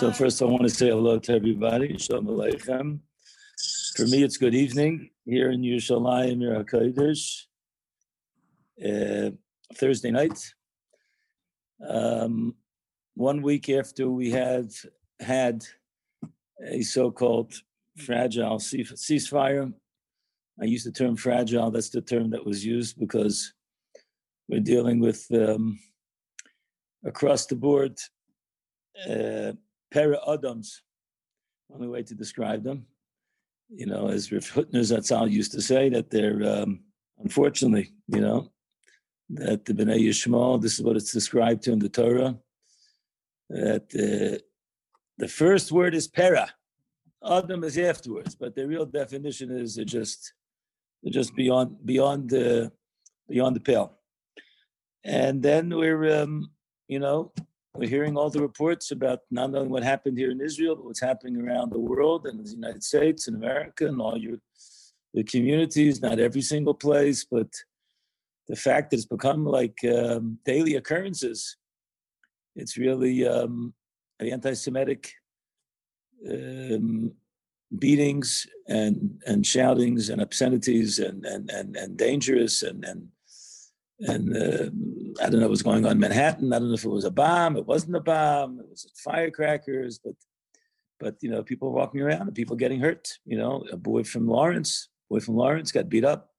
So first, I want to say hello to everybody. Shalom Aleichem. For me, it's good evening here in Yerushalayim, Ir HaKodesh, uh, Thursday night. Um, one week after we had had a so-called fragile ceasefire. I use the term fragile. That's the term that was used because we're dealing with um, across the board uh, para Adams. Only way to describe them, you know, as Rav Zatzal used to say, that they're um, unfortunately, you know, that the Bnei Yishmael, this is what it's described to in the Torah, that uh, the first word is para, Adam is afterwards, but the real definition is they're just they're just beyond beyond the beyond the pale. And then we're um, you know we're hearing all the reports about not only what happened here in Israel, but what's happening around the world and the United States and America and all your the communities, not every single place, but the fact that it's become like um, daily occurrences. It's really um, anti-Semitic um, beatings and and shoutings and obscenities and and and, and dangerous and and and uh, I don't know what was going on in Manhattan. I don't know if it was a bomb. It wasn't a bomb. It was firecrackers. But but you know, people walking around and people getting hurt. You know, a boy from Lawrence, boy from Lawrence got beat up.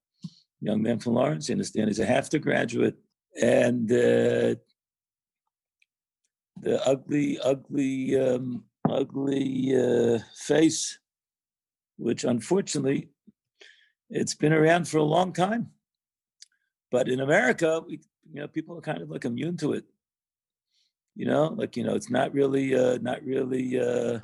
Young man from Lawrence. You understand? He's a HAFTR graduate, and uh, the ugly, ugly, um, ugly uh, face, which unfortunately, it's been around for a long time. But in America, we, you know, people are kind of like immune to it. You know, like you know, it's not really, uh, not really. Uh,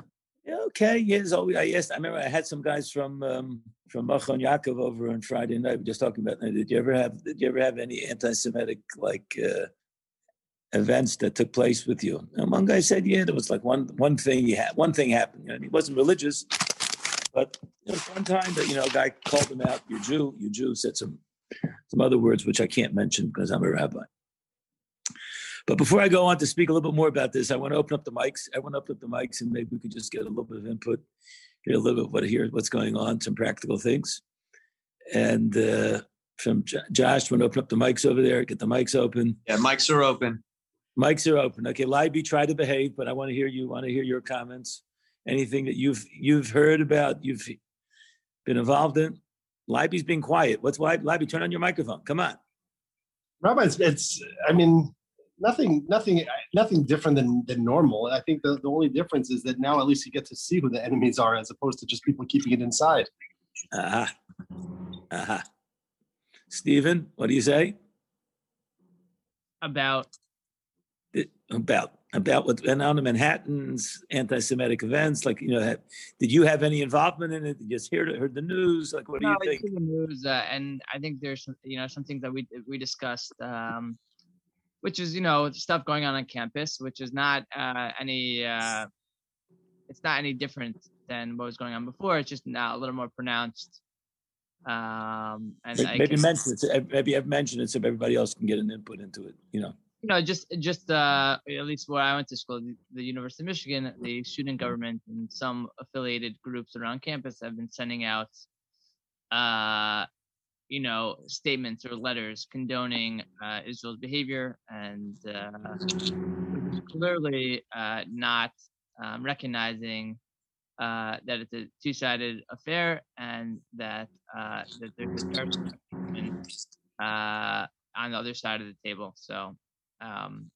okay, yes. Always, I asked. I remember I had some guys from um, from Machon Yaakov over on Friday night. We were just talking about. Did you ever have? Did you ever have any anti-Semitic like uh, events that took place with you? And one guy said, "Yeah, there was like one one thing he had. One thing happened. You know, he wasn't religious, but there was one time that you know a guy called him out. You're Jew, you Jew. Said some some other words which I can't mention because I'm a rabbi. But before I go on to speak a little bit more about this, I want to open up the mics. I want to open up the mics and maybe we could just get a little bit of input, get a little bit of what here, what's going on, some practical things. And uh, from J- Josh, want to open up the mics over there, get the mics open. Yeah, mics are open. Mics are open. Okay, Libby, try to behave, but I want to hear you. Want to hear your comments. Anything that you've you've heard about, you've been involved in. Libby's being quiet. What's why? Libby, turn on your microphone. Come on. Rabbi, it's, it's I mean, nothing, nothing, nothing different than than normal. I think the, the only difference is that now at least you get to see who the enemies are, as opposed to just people keeping it inside. Aha, uh-huh. Uh-huh. Stephen, what do you say about about about what went on in Manhattan's anti-Semitic events? Like, you know, have, did you have any involvement in it? Did you just hear heard the news? Like, what do no, you think? the news, uh, and I think there's some, you know some things that we we discussed, um, which is you know stuff going on on campus, which is not uh, any. Uh, it's not any different than what was going on before. It's just now a little more pronounced. Um, and maybe, maybe mention it. Maybe I've mentioned it so everybody else can get an input into it. You know you know, just just uh, at least where I went to school, the, the, University of Michigan, the student government and some affiliated groups around campus have been sending out, uh, you know, statements or letters condoning uh, Israel's behavior and uh, clearly uh, not um, recognizing uh, that it's a two-sided affair and that uh, that there's a on the other side of the table. So um,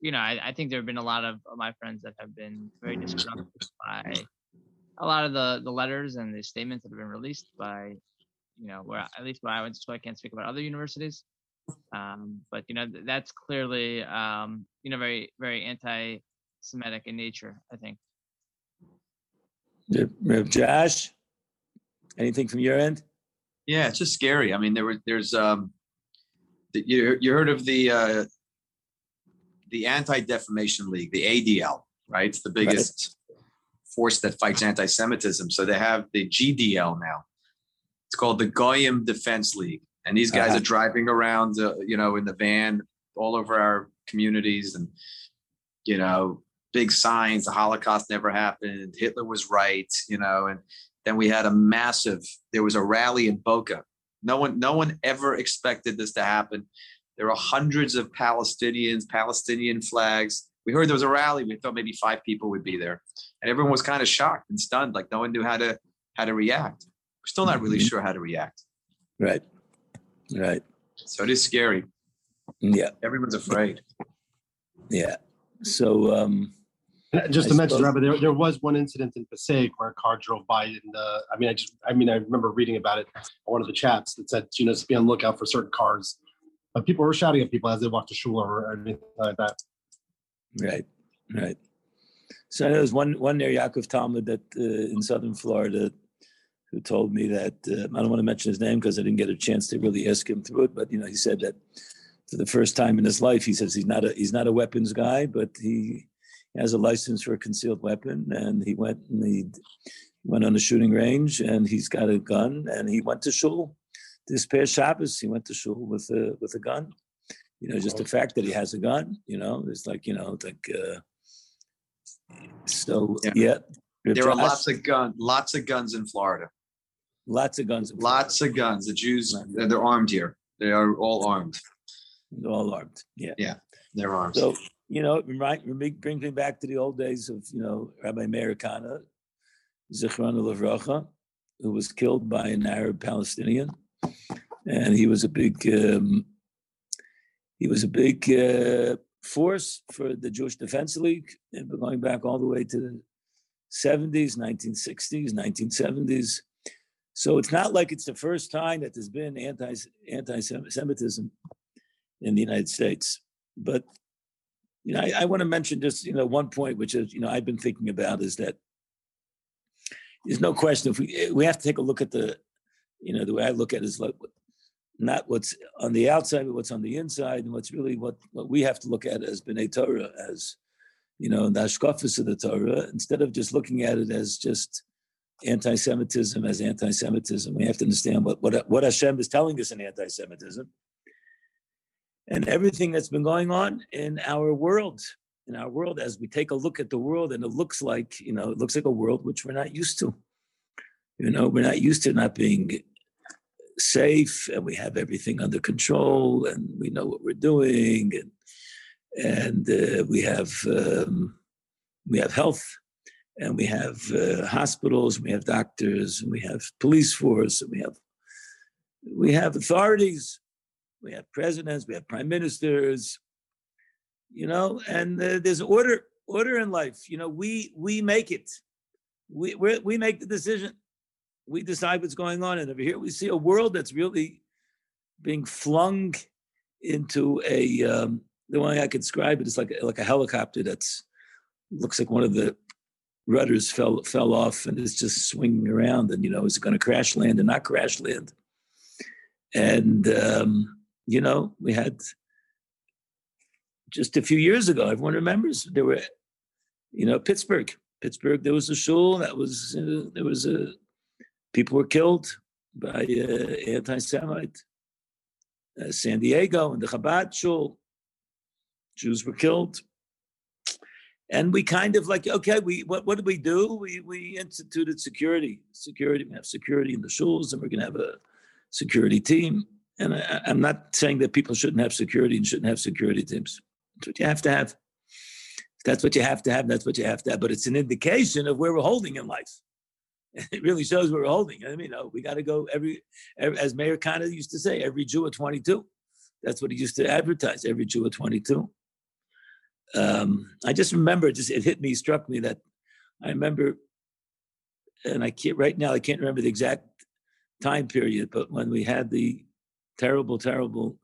you know, I, I, think there have been a lot of my friends that have been very disgruntled by a lot of the the letters and the statements that have been released by, you know, where at least where I went to school, I can't speak about other universities, um, but you know, that's clearly, um, you know, very very anti-Semitic in nature. I think. Josh, anything from your end? Yeah, it's just scary. I mean, there were there's um, you you heard of the uh, the Anti Defamation League, the ADL, right? It's the biggest right. force that fights anti Semitism. So they have the GDL now. It's called the Goyim Defense League. And these guys uh-huh. are driving around, uh, you know, in the van all over our communities and, you know, big signs, the Holocaust never happened, Hitler was right, you know, and then we had a massive, there was a rally in Boca. No one, no one ever expected this to happen. There were hundreds of Palestinians, Palestinian flags. We heard there was a rally. We thought maybe five people would be there, and everyone was kind of shocked and stunned, like no one knew how to how to react. We're still not really Mhm. sure how to react. Right. Right. So it is scary. Yeah. Everyone's afraid. Yeah. So um And Just I to mention, suppose- Rabbi, there, there was one incident in Passaic where a car drove by, and uh, I mean, I just, I mean, I remember reading about it on one of the chats that said, you know, to be on lookout for certain cars. But people were shouting at people as they walked to shul or anything like that. right. Right. So there was one one near Yaakov Talmud that uh, in southern Florida who told me that uh, I don't want to mention his name because I didn't get a chance to really ask him through it, but you know he said that for the first time in his life he says he's not a he's not a weapons guy, but he has a license for a concealed weapon, and he went and he went on a shooting range, and he's got a gun, and he went to shul. This past Shabbos, he went to shul with a with a gun. You know, just the fact that he has a gun. You know, it's like you know, like. Uh, so Yeah. yeah, There are lots of gun, lots of guns in Florida. lots of guns. in Lots of guns. The Jews, they're, they're armed here. They are all armed. They're all armed. Yeah. Yeah, they're armed. So you know, it remind, remi- brings me back to the old days of you know Rabbi Meir Kahane, Zichron Levracha, who was killed by an Arab Palestinian, and he was a big um, he was a big uh, force for the Jewish Defense League, and going back all the way to the 70s, 1960s, 1970s. So it's not like it's the first time that there's been anti anti-Semitism in the United States, but you know, I, I want to mention just you know one point, which is you know I've been thinking about is that there's no question if we we have to take a look at the you know the way I look at it is like not what's on the outside, but what's on the inside, and what's really what what we have to look at as B'nai Torah, as you know, the Ashkafis of the Torah, instead of just looking at it as just anti-Semitism as anti-Semitism. We have to understand what what what Hashem is telling us in anti-Semitism, and everything that's been going on in our world, in our world, as we take a look at the world, and it looks like you know, it looks like a world which we're not used to. You know, we're not used to not being safe, and we have everything under control, and we know what we're doing, and and uh, we have um, we have health and we have uh, hospitals, we have doctors, and we have police force, and we have we have authorities, we have presidents, we have prime ministers, you know, and uh, there's order order in life. You know, we we make it, we we we make the decision, we decide what's going on, and over here we see a world that's really being flung into a um, the way I could describe it is like like a helicopter that's looks like one of the rudders fell fell off and is just swinging around and you know is it going to crash land and not crash land? And um, you know we had just a few years ago everyone remembers there were you know pittsburgh. Pittsburgh there was a shul that was uh, there was a people were killed by uh, anti-semite. Uh, san diego and the chabad shul jews were killed. And we kind of like okay we what, what did we do? We we instituted security. Security we have security in the shuls and we're going to have a security team. And I, i'm not saying that people shouldn't have security and shouldn't have security teams. That's what you have to have. That's what you have to have that's what you have to have but it's an indication of where we're holding in life it really shows we're holding. I mean you know we got to go every, every as Meir Kahane used to say every jew at 22 that's what he used to advertise every jew at 22 um, I just remember, just it hit me, struck me that I remember, and I can't right now, I can't remember the exact time period, but when we had the terrible, terrible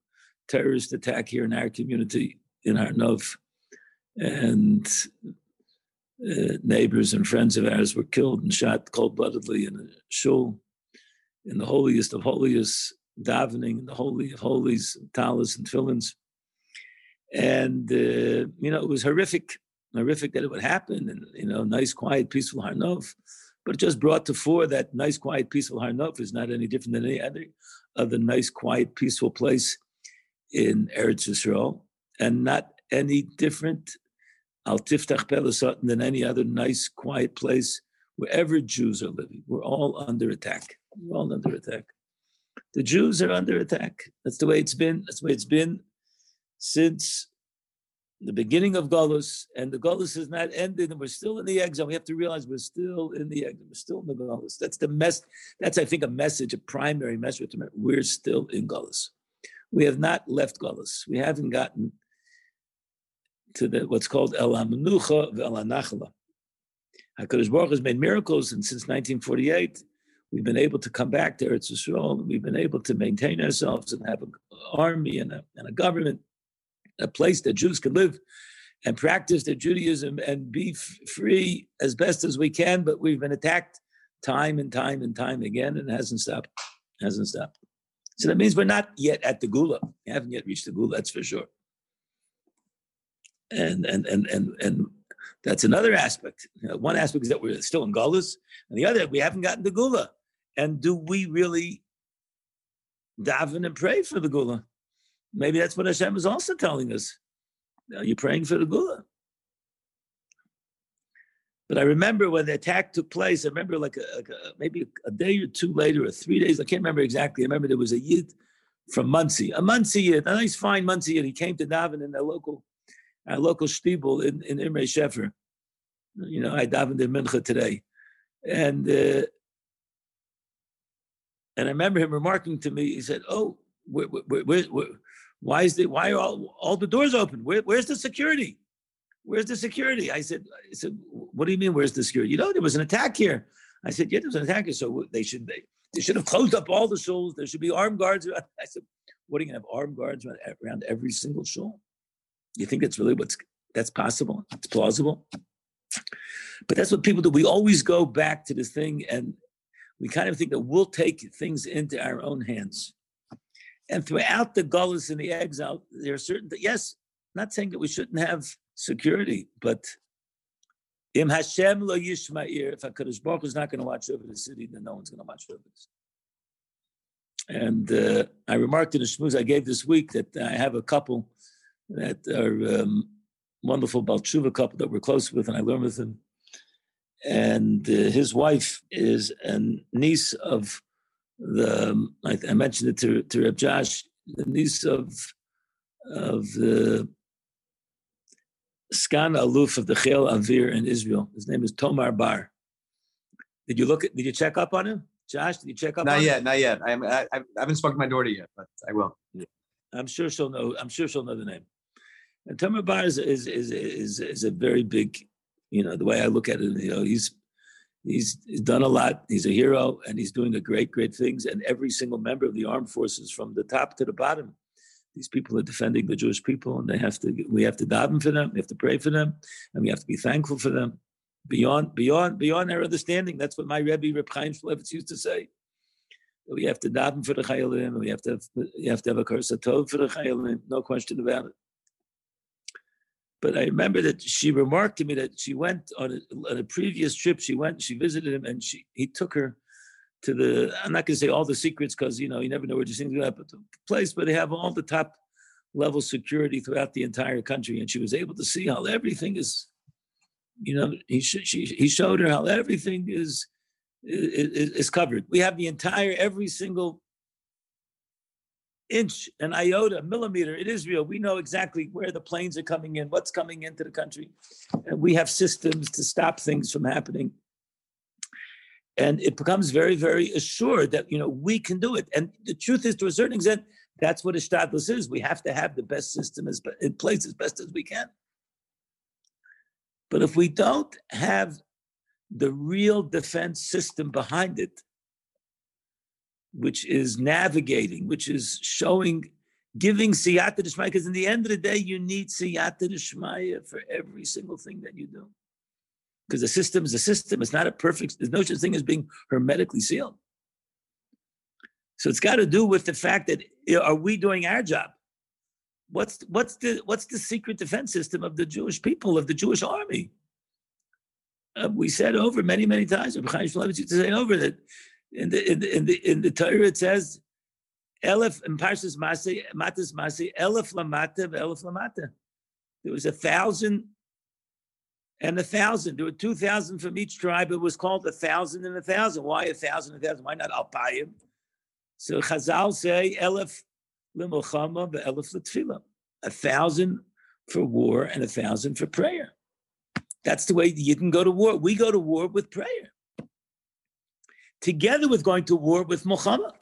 terrorist attack here in our community in Har Nof, and uh, neighbors and friends of ours were killed and shot cold-bloodedly in a shul, in the holiest of holiest, davening in the holy of holies, talis and tefillins. And uh, you know it was horrific horrific that it would happen and you know nice quiet peaceful Har Nof but it just brought to fore that nice quiet peaceful Har Nof is not any different than any other other nice quiet peaceful place in eretz Yisrael and not any different al tiftach pelasat than any other nice, quiet place wherever Jews are living. We're all under attack. We're all under attack. The Jews are under attack. That's the way it's been. That's the way it's been since the beginning of Golos, and the Golos has not ended, and we're still in the exile. We have to realize we're still in the exile. We're still in the Golos. That's the mess. That's, I think, a message, a primary message. We're still in Golos. We have not left Golos. We haven't gotten to the what's called El Amenucha Ve'el Anachla. HaKadosh Baruch has made miracles, and since 1948, we've been able to come back to Eretz Yisrael, and we've been able to maintain ourselves and have an army and a, and a government, a place that Jews can live and practice their Judaism and be f- free as best as we can. But we've been attacked time and time and time again, and it hasn't stopped. It hasn't stopped. So that means we're not yet at the Geula. We haven't yet reached the Geula, that's for sure. And and and and and that's another aspect. You know, one aspect is that we're still in Gullahs, and the other we haven't gotten the Geula. And do we really daven and pray for the Geula? Maybe that's what Hashem is also telling us. Are you praying for the Geula? But I remember when the attack took place, I remember like, a, like a, maybe a day or two later, or three days, I can't remember exactly. I remember there was a Yid from Monsey, a Monsey Yid, a nice fine Monsey Yid. He came to daven in the local our local stiebel in, in Imre Shefer. You know, I davened in Mincha today. And uh, and I remember him remarking to me, he said, Oh, where, where, where, why is the why are all, all the doors open? Where, where's the security? Where's the security? I said, I said, what do you mean, where's the security? You know, there was an attack here. I said, yeah, there was an attack here. So they should they, they should have closed up all the shuls. There should be armed guards. I said, what are you gonna have armed guards around, around every single shul? You think that's really what's that's possible? It's plausible. But that's what people do. We always go back to this thing and we kind of think that we'll take things into our own hands. And throughout the gullahs and the exile, there are certain yes, not saying that we shouldn't have security, but Im Hashem lo yishma'ir, if HaKadosh Baruch is not going to watch over the city, then no one's going to watch over this. And uh, I remarked in the shmooze I gave this week that I have a couple that are um, wonderful Balchuva couple that we're close with, and I learned with him. And uh, his wife is a niece of the, um, I, I, mentioned it to, to Reb Josh, the niece of of the Skan Aluf of the Chel Avir in Israel. His name is Tomer Bar. Did you look at, did you check up on him? Josh, did you check up not yet, him? Not yet, I, I haven't spoken to my daughter yet, but I will. I'm sure she'll know, I'm sure she'll know the name. And Tomer Bar is, is, is, is, is a very big, you know, the way I look at it, you know, he's, he's, he's done a lot. He's a hero and he's doing a great, great things. And every single member of the armed forces from the top to the bottom, these people are defending the Jewish people and they have to, we have to daven for them. We have to pray for them and we have to be thankful for them beyond, beyond, beyond our understanding. That's what my Rebbe, Reb Chaim used to say. We have to daven for the chayalim. We have to have, you have to have a curse for the chayalim. No question about it. But I remember that she remarked to me that she went on a, on a previous trip. She went, she visited him, and she he took her to the. I'm not going to say all the secrets because you know you never know where these things go. But the place where they have all the top level security throughout the entire country, and she was able to see how everything is. You know, he sh- she, he showed her how everything is, is is covered. We have the entire every single inch, an iota, millimeter in Israel. We know exactly where the planes are coming in, what's coming into the country. And we have systems to stop things from happening. And it becomes very, very assured that, you know, we can do it. And the truth is, to a certain extent, that's what Ishtadlis is. We have to have the best system as, in place as best as we can. But if we don't have the real defense system behind it, which is navigating, which is showing, giving siyata d'shmaya, because in the end of the day, you need siyata d'shmaya for every single thing that you do. Because the system is a system. It's not a perfect, there's no such thing as being hermetically sealed. So it's got to do with the fact that are we doing our job? What's what's the what's the secret defense system of the Jewish people of the Jewish army? Uh, we said over many many times. Chaim used to say over that in the in the in the, in the Torah it says Elif in Parshas Masi Matas Masi Elif Lamata Elif Lamata. There was a thousand and a thousand. There were two thousand from each tribe. It was called a thousand and a thousand. Why a thousand and a thousand? Why not alpayim? So Chazal say elef lemilchama ve'elef letfilah. A thousand for war and a thousand for prayer. That's the way you can go to war. We go to war with prayer, together with going to war with Muhammad.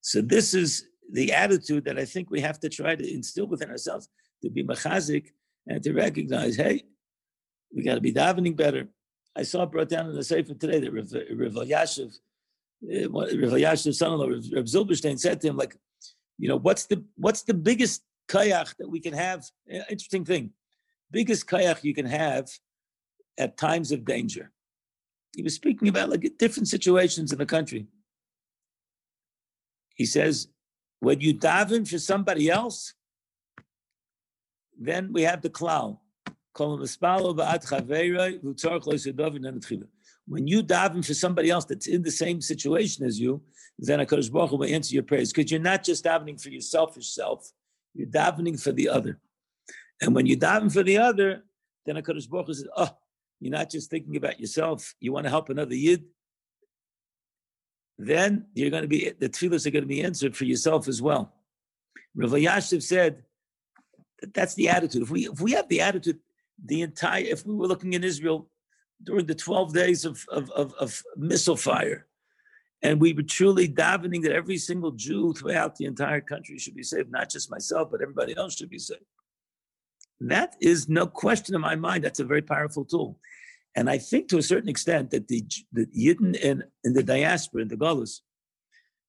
So this is the attitude that I think we have to try to instill within ourselves to be machazik and to recognize, hey, we got to be davening better. I saw brought down in the sefer today that Rav, Yashiv, uh, Rav Yashiv's son-in-law, Rav, Zilberstein said to him, like, you know, what's the what's the biggest kayach that we can have? Uh, interesting thing, biggest kayach you can have at times of danger. He was speaking about like different situations in the country. He says, when you daven for somebody else, then we have the cloud. When you daven for somebody else that's in the same situation as you, then HaKadosh Baruch Hu will answer your prayers because you're not just davening for your selfish self, you're davening for the other. And when you daven for the other, then HaKadosh Baruch Hu says, oh, you're not just thinking about yourself, you want to help another Yid, then you're going to be, the tefillahs are going to be answered for yourself as well. Rav Yashiv said, that that's the attitude. If we if we have the attitude, the entire if we were looking in Israel during the 12 days of, of, of, of missile fire, and we were truly davening that every single Jew throughout the entire country should be saved, not just myself, but everybody else should be saved. That is no question in my mind. That's a very powerful tool. And I think to a certain extent that the, the Yidden in, in the diaspora, in the Golas,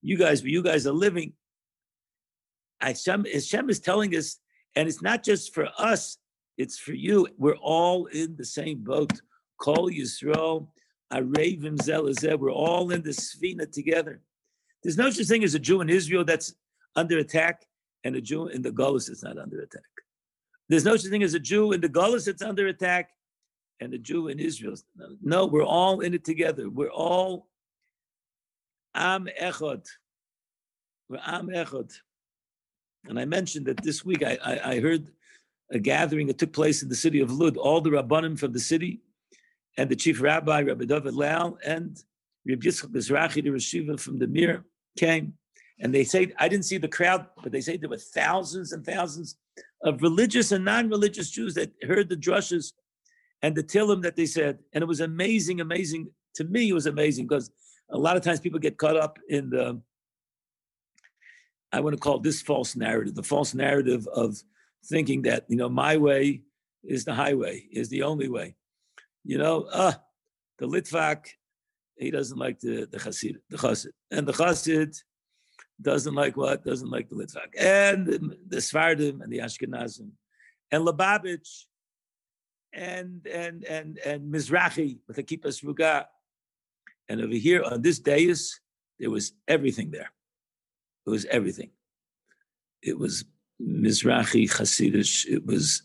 you guys, you guys are living, Hashem, Hashem is telling us and it's not just for us, it's for you. We're all in the same boat. Kol Yisrael, Arevim Zeh LaZeh. We're all in the Sfina together. There's no such thing as a Jew in Israel that's under attack and a Jew in the Golis is not under attack. There's no such thing as a Jew in the Golis that's under attack and a Jew in Israel. No, we're all in it together. We're all Am Echad. We're Am Echad. And I mentioned that this week I, I, I heard a gathering that took place in the city of Lud. All the rabbanim from the city, and the chief rabbi, Rabbi David Leal, and Rabbi Yitzchak Mizrahi, the Rashiva from the Mir, came. And they say, I didn't see the crowd, but they say there were thousands and thousands of religious and non-religious Jews that heard the drushes and the tillim that they said. And it was amazing, amazing. To me, it was amazing because a lot of times people get caught up in the I want to call this false narrative, the false narrative of thinking that, you know, my way is the highway, is the only way. You know, uh, the Litvak, he doesn't like the, the Chassid, the Chassid. And the Chassid doesn't like what? Doesn't like the Litvak. And the, Sephardim and the Ashkenazim. And Lubavitch and and and and Mizrahi with the Kippas Ruga. And over here on this dais, there was everything there. It was everything. It was Mizrahi, Hasidish, it was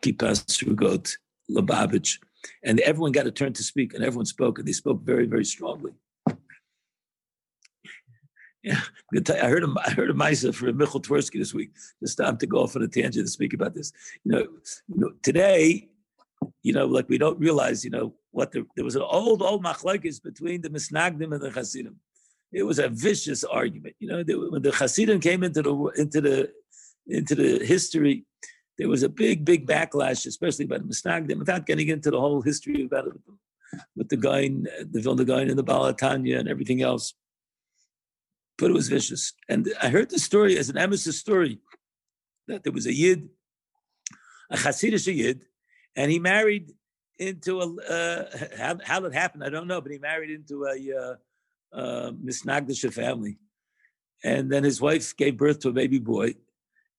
Kipas Rugot, Lubavitch, and everyone got a turn to speak, and everyone spoke, and they spoke very, very strongly. Yeah, I heard a, I heard a Misa for Michel Twersky this week. Just time to go off on a tangent to speak about this. You know, you know, today, you know, like we don't realize, you know, what the, there was an old, old machlokes between the Misnagdim and the Hasidim it was a vicious argument. You know, when the Hasidim came into the into the into the history, there was a big, big backlash, especially by the Misnagdim, without getting into the whole history about it with the, with the the Vilna Gaon and the Baal HaTanya and everything else. But it was vicious. And I heard the story as an emesis story that there was a Yid, a Hasidic Yid, and he married into a, uh, how, how it happened, I don't know, but he married into a, uh, uh, family. And then his wife gave birth to a baby boy,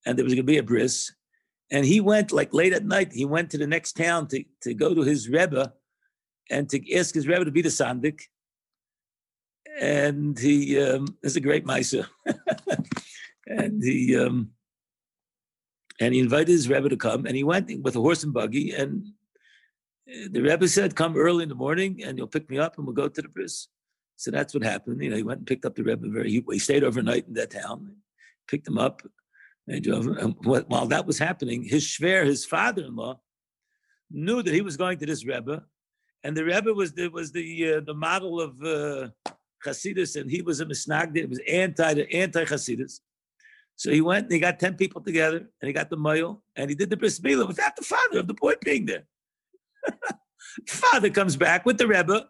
and there was going to be a bris. And he went like late at night. He went to the next town to, to go to his rebbe, and to ask his rebbe to be the sandik. And he um, is a great miser, and he um, and he invited his rebbe to come. And he went with a horse and buggy. And uh, the rebbe said, "Come early in the morning, and you'll pick me up, and we'll go to the bris." So that's what happened. You know, he went and picked up the Rebbe. Very, he, he stayed overnight in that town, picked him up, and drove. And while that was happening, his shver, his father-in-law, knew that he was going to this Rebbe, and the Rebbe was the was the uh, the model of uh, Hasidus, and he was a misnagdi. It was anti anti Hasidus. So he went and he got ten people together, and he got the mohel, and he did the bris without the father of the boy being there. father comes back with the Rebbe,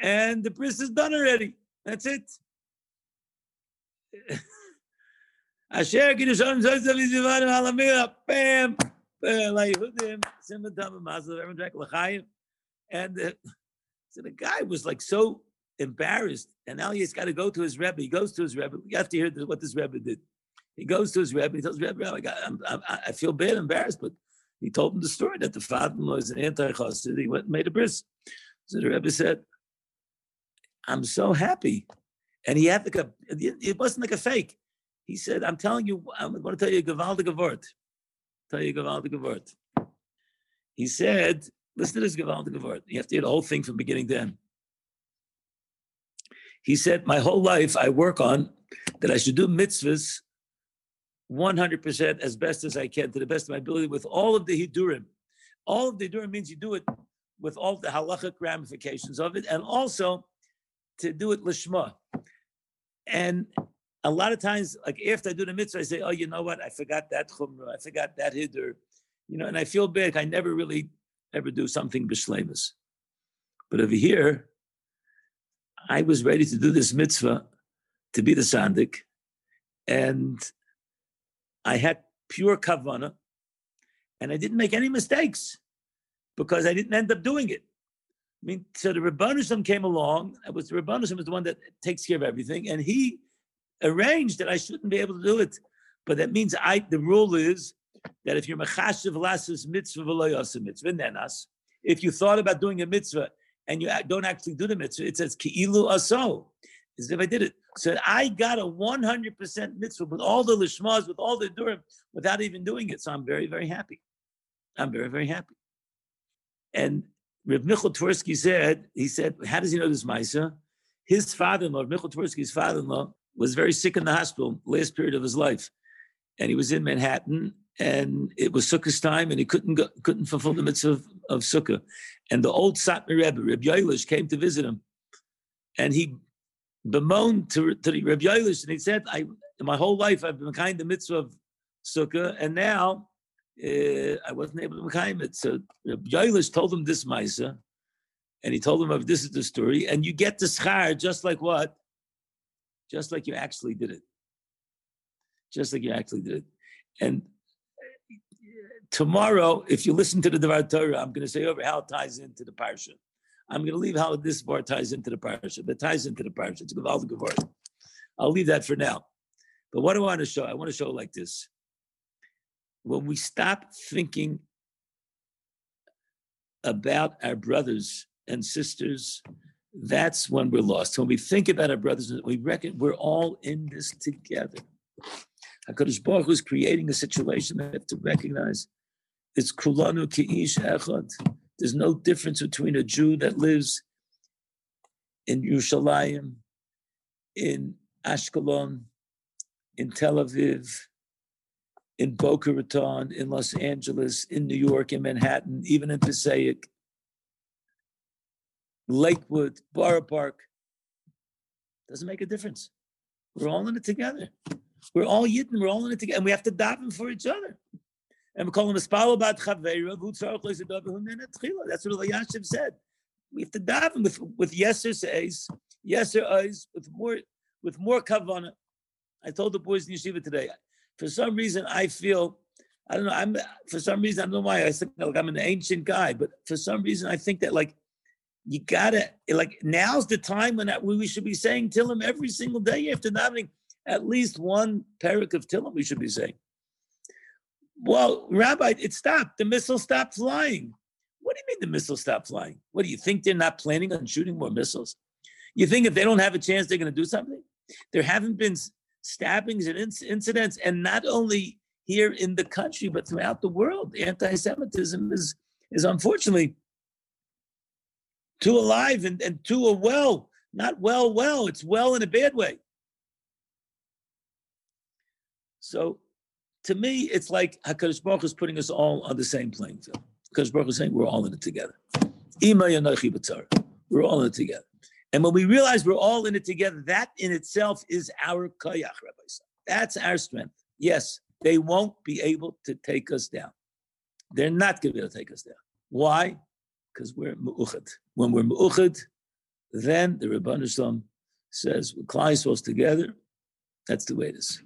and the bris is done already. That's it. Bam. And uh, so the guy was like so embarrassed. And now he's got to go to his Rebbe. He goes to his Rebbe. You have to hear what this Rebbe did. He goes to his Rebbe. He tells Rebbe, I, got, I'm, I'm, I feel bad, embarrassed, but he told him the story that the father was an anti-chassid. He went and made a bris. So the Rebbe said, I'm so happy. And he had a, it wasn't like a fake. He said, I'm telling you, I'm going to tell you a gewaltige Wort. Tell you a gewaltige Wort. He said, listen to this gewaltige Wort. You have to hear the whole thing from beginning to end. He said, my whole life I work on that I should do mitzvahs 100% as best as I can, to the best of my ability, with all of the hidurim. All of the hidurim means you do it with all the halachic ramifications of it, and also to do it lishma. And a lot of times, like after I do the mitzvah, I say, "Oh, you know what? I forgot that chumrah. I forgot that hidur." You know, and I feel bad. I never really ever do something b'shlemus. But over here, I was ready to do this mitzvah to be the sandik, and I had pure kavana, and I didn't make any mistakes because I didn't end up doing it. I mean, so the Rabbanishim came along. It was the Rabbanishim is the one that takes care of everything, and he arranged that I shouldn't be able to do it. But that means I. The rule is that if you're mechashiv lasses mitzvah v'loyasa mitzvah nenas, if you thought about doing a mitzvah and you don't actually do the mitzvah, it says ki'ilu aso, as if I did it. So I got a 100% mitzvah with all the lishmas, with all the durim, without even doing it. So I'm very, very happy. I'm very, very happy. And Reb Michel Twersky said, he said, how does he know this Maisa? His father-in-law, Michel Twersky's father-in-law, was very sick in the hospital last period of his life, and he was in Manhattan, and it was Sukkah's time, and he couldn't go, couldn't fulfill the mitzvah of, of Sukkah, and the old Satmar Rebbe, Reb Yoelish, came to visit him, and he bemoaned to, to Reb Yoelish, and he said, "I my whole life I've been kind the mitzvah of Sukkah, and now." Uh, I wasn't able to make it. So Reb Yoelish told him this Maisa, and he told him of this is the story, and you get the schar just like what? just like you actually did it. Just like you actually did it. And tomorrow, if you listen to the Devar Torah, I'm going to say over how it ties into the parsha. I'm going to leave how this part ties into the parsha. That ties into the parsha. It's good word. I'll leave that for now. But what do I want to show? I want to show like this. When we stop thinking about our brothers and sisters that's when we're lost. When we think about our brothers, we reckon we're all in this together. HaKadosh Baruch Hu is creating a situation that we have to recognize. It's kulanu ki'ish echad. There's no difference between a Jew that lives in Yerushalayim, in Ashkelon, in Tel Aviv, in Boca Raton, in Los Angeles, in New York, in Manhattan, even in Passaic, Lakewood, Borough Park. Doesn't make a difference. We're all in it together. We're all Yidden. We're all in it together. And we have to daven for each other. And we call him a spalo bat chaveira. That's what Yashiv said. We have to daven with with yeser says, yeser eyes, with more with more kavana. I told the boys in yeshiva today. For some reason, I feel I don't know. I'm for some reason I don't know why I think like I'm an ancient guy, but for some reason I think that like you gotta like now's the time when we should be saying Tillim every single day after davening. At least one parak of Tillim we should be saying. Well, Rabbi, it stopped. The missile stopped flying. What do you mean the missile stopped flying? What do you think they're not planning on shooting more missiles? You think if they don't have a chance, they're going to do something? There haven't been stabbings and inc- incidents, and not only here in the country but throughout the world. Anti-Semitism is is unfortunately too alive and, and too a well, not well, well. It's well in a bad way. So to me, it's like Hakadosh Baruch is putting us all on the same field. because Baruch is saying we're all in it together. We're all in it together. And when we realize we're all in it together, that in itself is our koyach, Rabbi. That's our strength. Yes, they won't be able to take us down. They're not going to be able to take us down. Why? Because we're mu'uchad. When we're mu'uchad, then the Rabban Shalom says, we're Klai together. That's the way it is.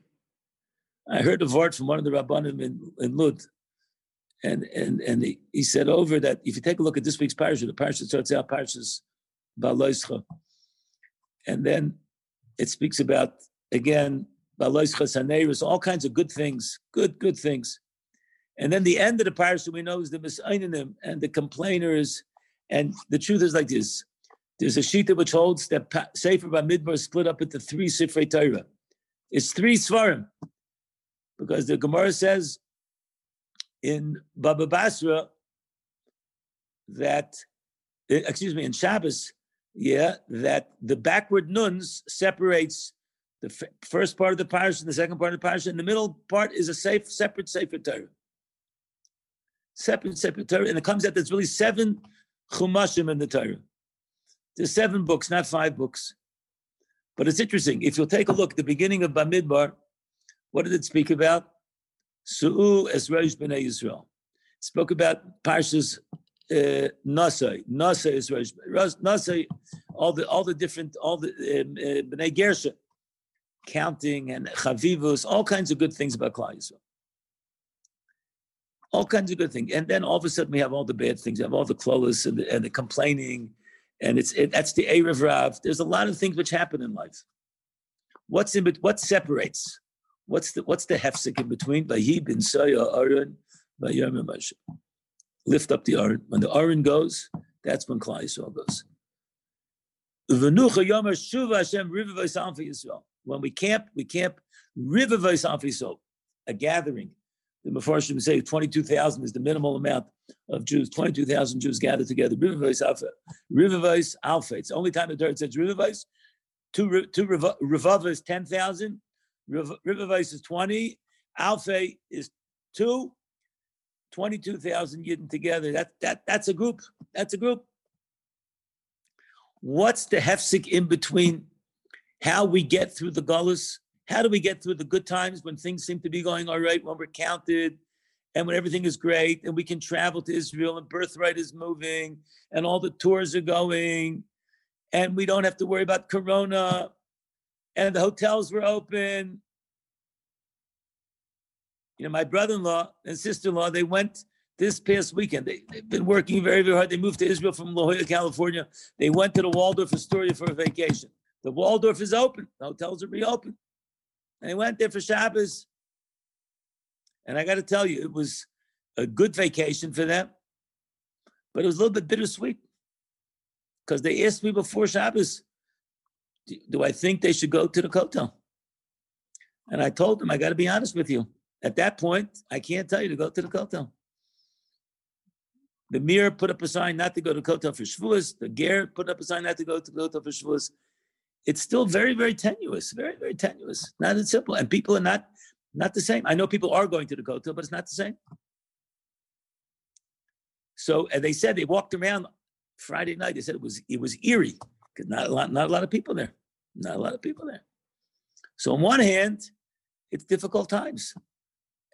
I heard a word from one of the Rabbanim in, in Lud, and and and he, he, said over that if you take a look at this week's parasha, the parasha starts out parashas Baloischa, and then it speaks about again Baloischa Saneris, all kinds of good things, good good things, and then the end of the parasha we know is the Misainim and the complainers, and the truth is like this: there's a shita which holds that Sefer Bamidbar is split up into three Sifrei Torah. It's three svarim because the Gemara says in Baba Basra that, eh, excuse me, in Shabbos, yeah, that the backward nuns separates the f- first part of the parish and the second part of the parish, and the middle part is a safe, separate Sefer Torah. Separate Sefer Torah, and it comes out that there's really seven chumashim in the Torah. There's seven books, not five books. But it's interesting. If you'll take a look the beginning of Bamidbar, what did it speak about? Su'u Esroish B'nai Yisrael. It spoke about Parshas Nasai. Nasai Esroish. Nasai, all the all the different, all the um, uh, B'nai Gersha, counting and Chavivus, all kinds of good things about Klal Yisrael. All kinds of good things. And then all of a sudden we have all the bad things. We have all the klolis and the, and the complaining. And it's it, that's the Erev Rav. There's a lot of things which happen in life. What's in what separates? What's the what's the hefsek in between? Bin Aaron. Lift up the Aaron. When the Aaron goes, that's when Klal Yisrael goes. When we camp, we camp river Yisrael, a gathering. The Mepharshim say 22,000 is the minimal amount of Jews. 22,000 Jews gathered together. River Alpha. River Alpha. It's the only time the Torah says River Two, two Revava is 10,000. River Vice is 20. Alpha is two. 22,000 Yidden together. That, that, that's a group. That's a group. What's the hefsik in between how we get through the gullus? How do we get through the good times when things seem to be going all right, when we're counted and when everything is great and we can travel to Israel and birthright is moving and all the tours are going and we don't have to worry about corona and the hotels were open. You know, my brother-in-law and sister-in-law, they went this past weekend. They, have been working very, very hard. They moved to Israel from La Jolla, California. They went to the Waldorf Astoria for a vacation. The Waldorf is open. The hotels are reopened. And they went there for Shabbos. And I got to tell you, it was a good vacation for them, but it was a little bit bittersweet because they asked me before Shabbos, do, do I think they should go to the Kotel? And I told them, I got to be honest with you. At that point, I can't tell you to go to the Kotel. The Mir put up a sign not to go to the Kotel for Shavuos. The Ger put up a sign not to go to the Kotel for Shavuos. It's still very, very tenuous, very, very tenuous. Not as simple. And people are not not the same. I know people are going to the Kotel, but it's not the same. So, and they said they walked around Friday night. They said it was it was eerie not a lot, not a lot of people there, not a lot of people there. So on one hand, it's difficult times,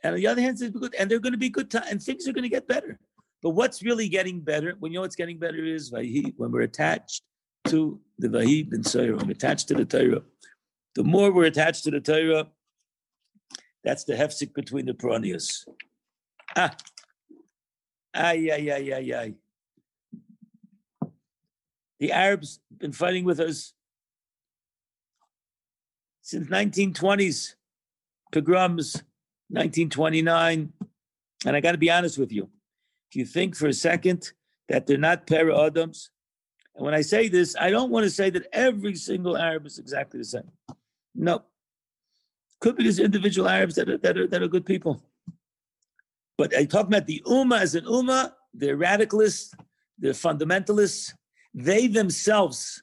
and on the other hand, it's good, and they're going to be good times, and things are going to get better. But what's really getting better? When you know what's getting better is when we're attached to the Vahi bin Torah, we're attached to the Torah. The more we're attached to the Torah, that's the hefsik between the Peronius. Ah, ay, ay, ay, ay, ay. The Arabs been fighting with us since 1920s, pogroms, 1929. And I got to be honest with you. If you think for a second that they're not para Adams, and when I say this, I don't want to say that every single Arab is exactly the same. No. Could be there's individual Arabs that are, that are, that are good people. But I talk about the Ummah as an Ummah, they're radicalists, they're fundamentalists, they themselves,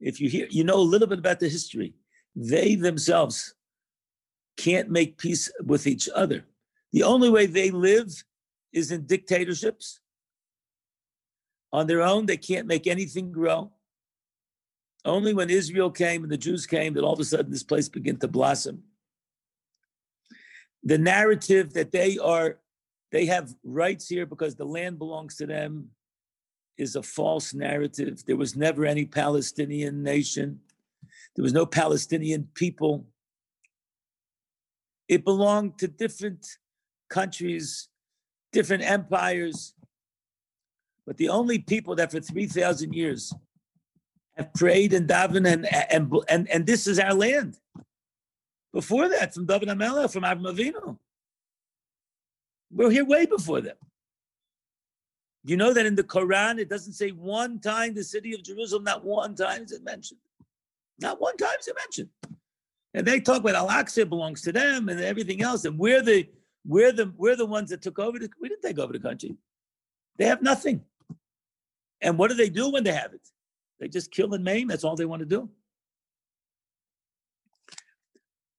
if you hear, you know a little bit about the history, they themselves can't make peace with each other. The only way they live is in dictatorships On their own, they can't make anything grow. Only when Israel came and the Jews came that all of a sudden this place began to blossom. The narrative that they are, they have rights here because the land belongs to them is a false narrative. There was never any Palestinian nation. There was no Palestinian people. It belonged to different countries, different empires. But the only people that for 3,000 years have prayed and davened, and, and, and, and this is our land. Before that, from David Amelech, from Avram Avinu. We're here way before them. You know that in the Quran, it doesn't say one time the city of Jerusalem, not one time is it mentioned. Not one time is it mentioned. And they talk about Al-Aqsa belongs to them and everything else. And we're the we're the we're the ones that took over the we didn't take over the country. They have nothing. And what do they do when they have it? They just kill and maim. That's all they want to do.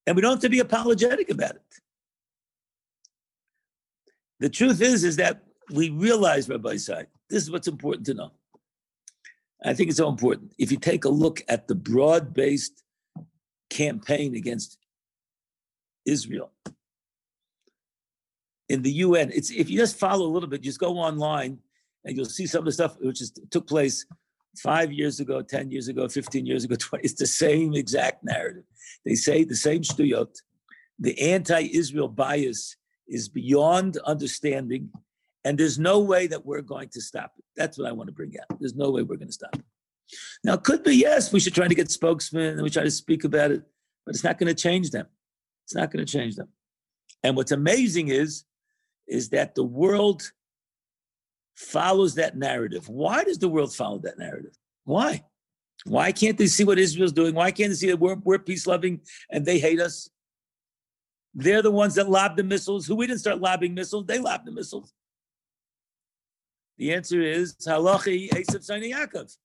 And we don't have to be apologetic about it. The truth is, is that we realize, Rabbi Sai, this is what's important to know. I think it's so important. If you take a look at the broad based campaign against Israel in the UN, it's if you just follow a little bit, just go online and you'll see some of the stuff which is, took place five years ago, 10 years ago, 15 years ago, 20. It's the same exact narrative. They say the same shtuyot. The anti Israel bias is beyond understanding. And there's no way that we're going to stop it. That's what I want to bring out. There's no way we're going to stop it. Now, it could be, yes, we should try to get spokesmen and we try to speak about it, but it's not going to change them. It's not going to change them. And what's amazing is, is that the world follows that narrative. Why does the world follow that narrative? Why? Why can't they see what Israel's doing? Why can't they see that we're, we're peace loving and they hate us? They're the ones that lob the missiles. Who we didn't start lobbing missiles, they lobbed the missiles. The answer is halachi Esav Sani Yaakov.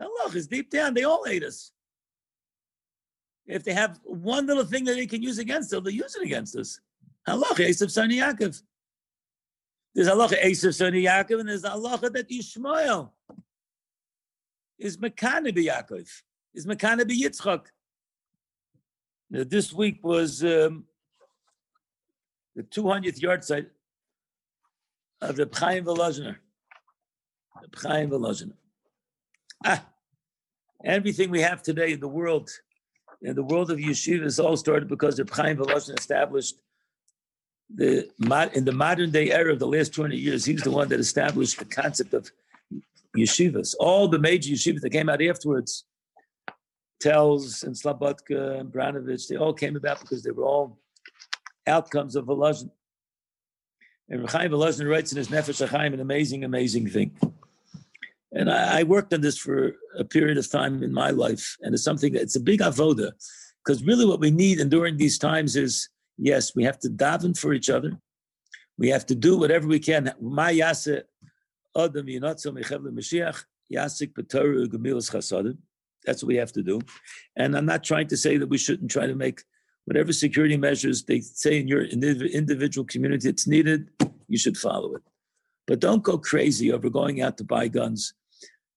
Halach is deep down. They all hate us. If they have one little thing that they can use against us, they'll use it against us. Halacha Esav Sani Yaakov. There's halacha Esav Sani Yaakov, and there's halacha that Yishmael is Mekane Yaakov, is Mekane Yitzchak. Now, this week was um, the 200th yahrzeit of the Chaim Volozhiner. Chaim. Ah, everything we have today in the world, in the world of yeshivas, all started because the Chaim Volozhiner established the in the modern day era of the last 200 years. He's the one that established the concept of yeshivas. All the major yeshivas that came out afterwards, Telz and Slobodka and Branovich, they all came about because they were all outcomes of Volozhin. And Chaim Volozhin writes in his Nefesh HaChaim an amazing, amazing thing. And I, I, worked on this for a period of time in my life, and it's something that it's a big avoda, because really what we need, and during these times, is yes, we have to daven for each other. We have to do whatever we can. That's what we have to do. And I'm not trying to say that we shouldn't try to make whatever security measures they say in your individual community it's needed, you should follow it. But don't go crazy over going out to buy guns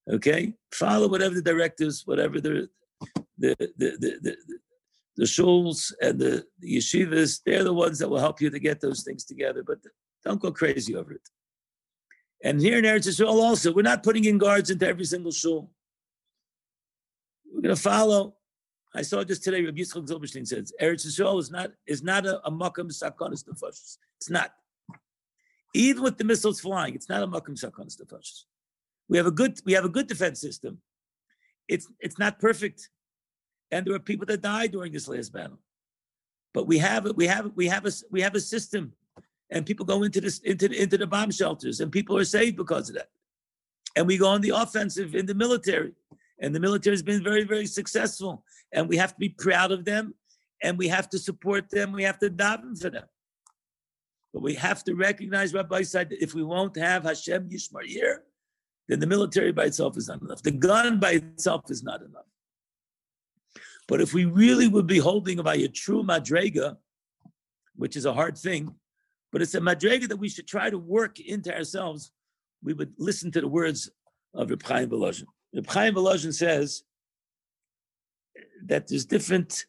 Okay, follow whatever the directives, whatever the the the the, the, the shuls and the, the yeshivas, they're the ones that will help you to get those things together. But don't go crazy over it. And here in Eretz Yisrael also, we're not putting in guards into every single shul. We're going to follow. I saw just today, Rabbi Yitzchak Zilberstein says, Eretz Yisrael is not is not a, a makam sakonis nefashis. It's not. Even with the missiles flying, it's not a makam sakonis nefashis. We have a good we have a good defense system. It's it's not perfect, and there are people that died during this last battle. But we have it. we have we have a we have a system, and people go into this into into the bomb shelters, and people are saved because of that. And we go on the offensive in the military, and the military has been very very successful, and we have to be proud of them, and we have to support them. We have to daven for them. But we have to recognize, Rabbi said, if we won't have Hashem Yishmar here, then the military by itself is not enough. The gun by itself is not enough. But if we really would be holding by a true madrega, which is a hard thing, but it's a madrega that we should try to work into ourselves, we would listen to the words of Reb Chaim Volozhin. Reb Chaim Volozhin says that there's different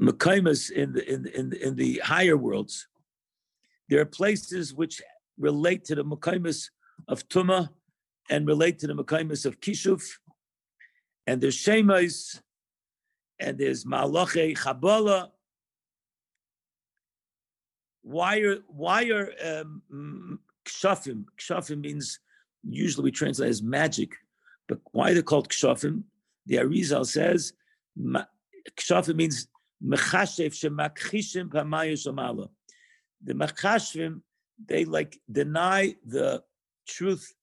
Mekaimas in the in in in the higher worlds. There are places which relate to the Mekaimas of Tuma and relate to the Mekaimas of Kishuf. And there's Shemais, and there's Malache Chabala. Why are why are um, kshafim? Kshafim means usually we translate as magic, but why they're called kshafim? The Arizal says kshafim means mechashev shemakchishim pamayushamala. The mechashvim they like deny the truth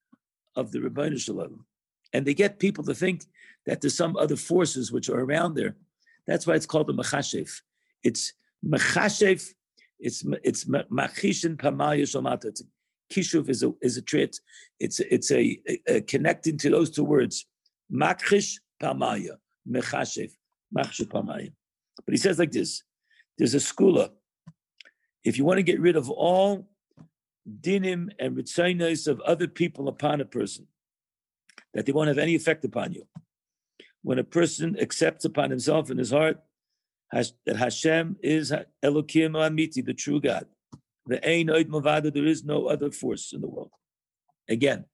of the Rebbeinu Shalom. And they get people to think that there's some other forces which are around there. That's why it's called the Mechashev. It's Mechashev, it's it's Machishin Pamaya Shomata. It's Kishuv is a is a trait. It's it's a, a, a connecting to those two words. Makhish Pamaya. Mechashev. Machshev Pamaya. But he says like this: there's a skula. If you want to get rid of all dinim and ritzainos of other people upon a person, that they won't have any effect upon you. When a person accepts upon himself in his heart that Hashem is Elokim Amiti, the true God, the Ein Oid Mavada, there is no other force in the world. Again,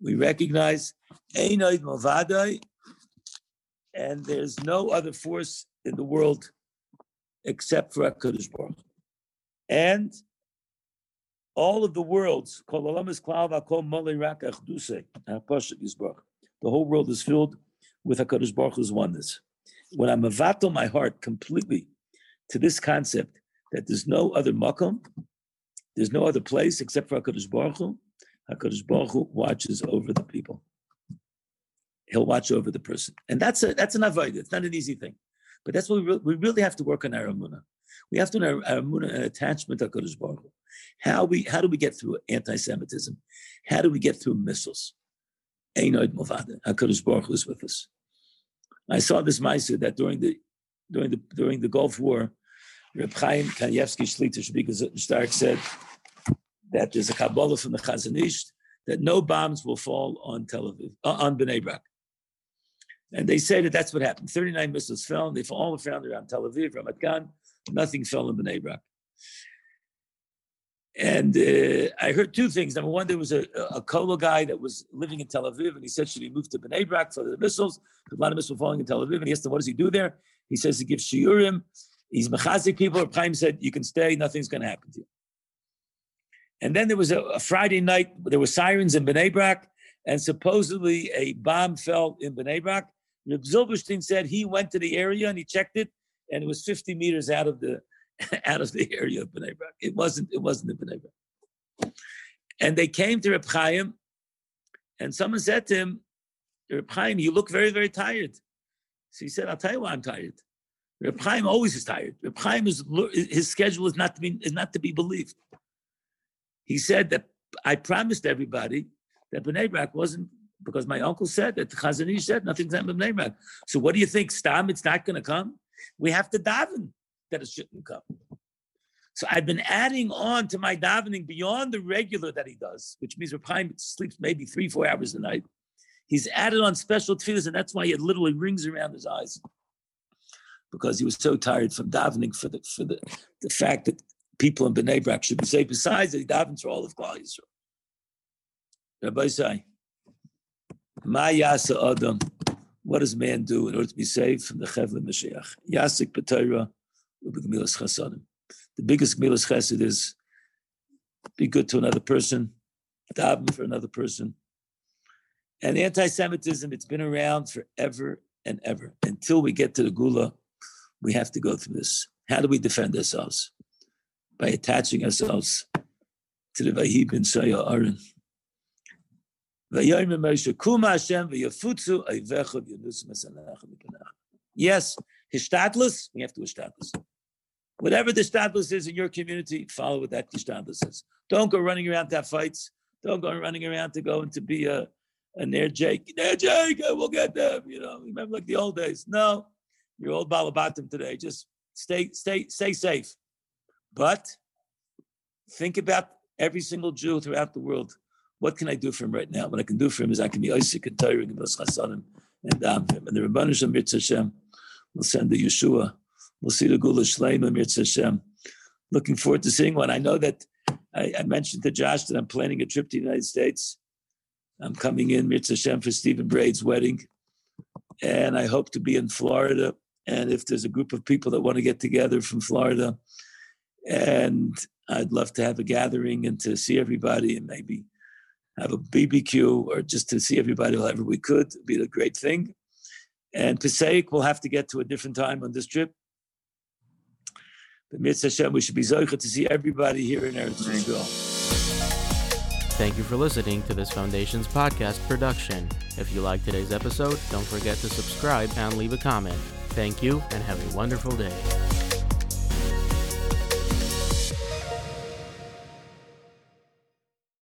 we recognize Ein Oid Mavada, and there's no other force in the world except for HaKadosh Baruch. And all of the worlds, the whole world is filled with HaKadosh Baruch Hu's oneness. When I mavato my heart completely to this concept that there's no other makom, there's no other place except for HaKadosh Baruch Hu, HaKadosh Baruch Hu watches over the people. He'll watch over the person. And that's a that's an avoid. It's not an easy thing. But that's what we, re- we really have to work on our emunah. We have to our, our an attachment to HaKadosh Baruch Hu. How we how do we get through anti-Semitism? How do we get through missiles? Einoid Movada. Hakadosh Baruch is with us. I saw this ma'aseh that during the during the during the Gulf War, Reb Chaim Kanievsky Shlita Stark said that there's a Kabbalah from the Chazon Ish that no bombs will fall on Tel Aviv uh, on Bnei Brak. And they say that that's what happened. 39 missiles fell, and they all found around Tel Aviv, Ramat Gan. Nothing fell in Bnei Brak. And uh, I heard two things. Number one, there was a, a kollel guy that was living in Tel Aviv, and he said, should he move to Bnei Brak for the missiles? A lot of missiles were falling in Tel Aviv. And he asked him, what does he do there? He says he gives shiurim. He's mechazik people. Chaim said, you can stay. Nothing's going to happen to you. And then there was a, a, Friday night. There were sirens in Bnei Brak, and supposedly a bomb fell in Bnei Brak. Reb Zilberstein said he went to the area and he checked it, and it was 50 meters out of the out of the area of Bnei Brak. It wasn't, it wasn't the Bnei Brak. And they came to Reb Chaim, and someone said to him, Reb Chaim, you look very, very tired. So he said, I'll tell you why I'm tired. Reb Chaim always is tired. Reb Chaim is his schedule is not to be is not to be believed. He said that I promised everybody that Bnei Brak wasn't because my uncle said that the Chazon Ish said nothing's happened Bnei Brak. So what do you think? Stam, it's not going to come. We have to daven that it shouldn't come. So I've been adding on to my davening beyond the regular that he does, which means Reb sleeps maybe three, four hours a night. He's added on special tefillahs, and that's why he had literally rings around his eyes because he was so tired from davening for the for the, the fact that people in Bnei Brak should be safe. Besides that, he davens for all of Klal Yisrael. Rabbi say, "Ma yasa adam." What does man do in order to be saved from the Chevle Mashiach? Yasik B'Torah the biggest gemilas chesed is be good to another person, daven for another person. And anti-Semitism, it's been around forever and ever. Until we get to the Geula, we have to go through this. How do we defend ourselves? By attaching ourselves to the Vahib bin Shaya Aaron. Yes, his we have to establish. Whatever the status is in your community, follow what that status is. Don't go running around to fights. Don't go running around to go and to be a, a near Jake. Near Jake, we'll get them. You know, remember like the old days. No, you're old balabatim today. Just stay, stay, stay safe. But think about every single Jew throughout the world what can I do for him right now? What I can do for him is I can be Isaac and Torah and Chasanim and dam him. And the Rabbanu Shem Mitzvah will send the Yeshua. We'll see the Geula Shleima Mitzvah Hashem. Looking forward to seeing one. I know that I, I, mentioned to Josh that I'm planning a trip to the United States. I'm coming in Mitzvah Hashem for Stephen Braid's wedding. And I hope to be in Florida. And if there's a group of people that want to get together from Florida, and I'd love to have a gathering and to see everybody and maybe have a BBQ or just to see everybody however we could. It'd be a great thing. And Pesach, we'll have to get to a different time on this trip. But Mitzvah Hashem, we should be zoicha to see everybody here in Eretz Yisrael. Thank you for listening to this Foundation's podcast production. If you like today's episode, don't forget to subscribe and leave a comment. Thank you and have a wonderful day.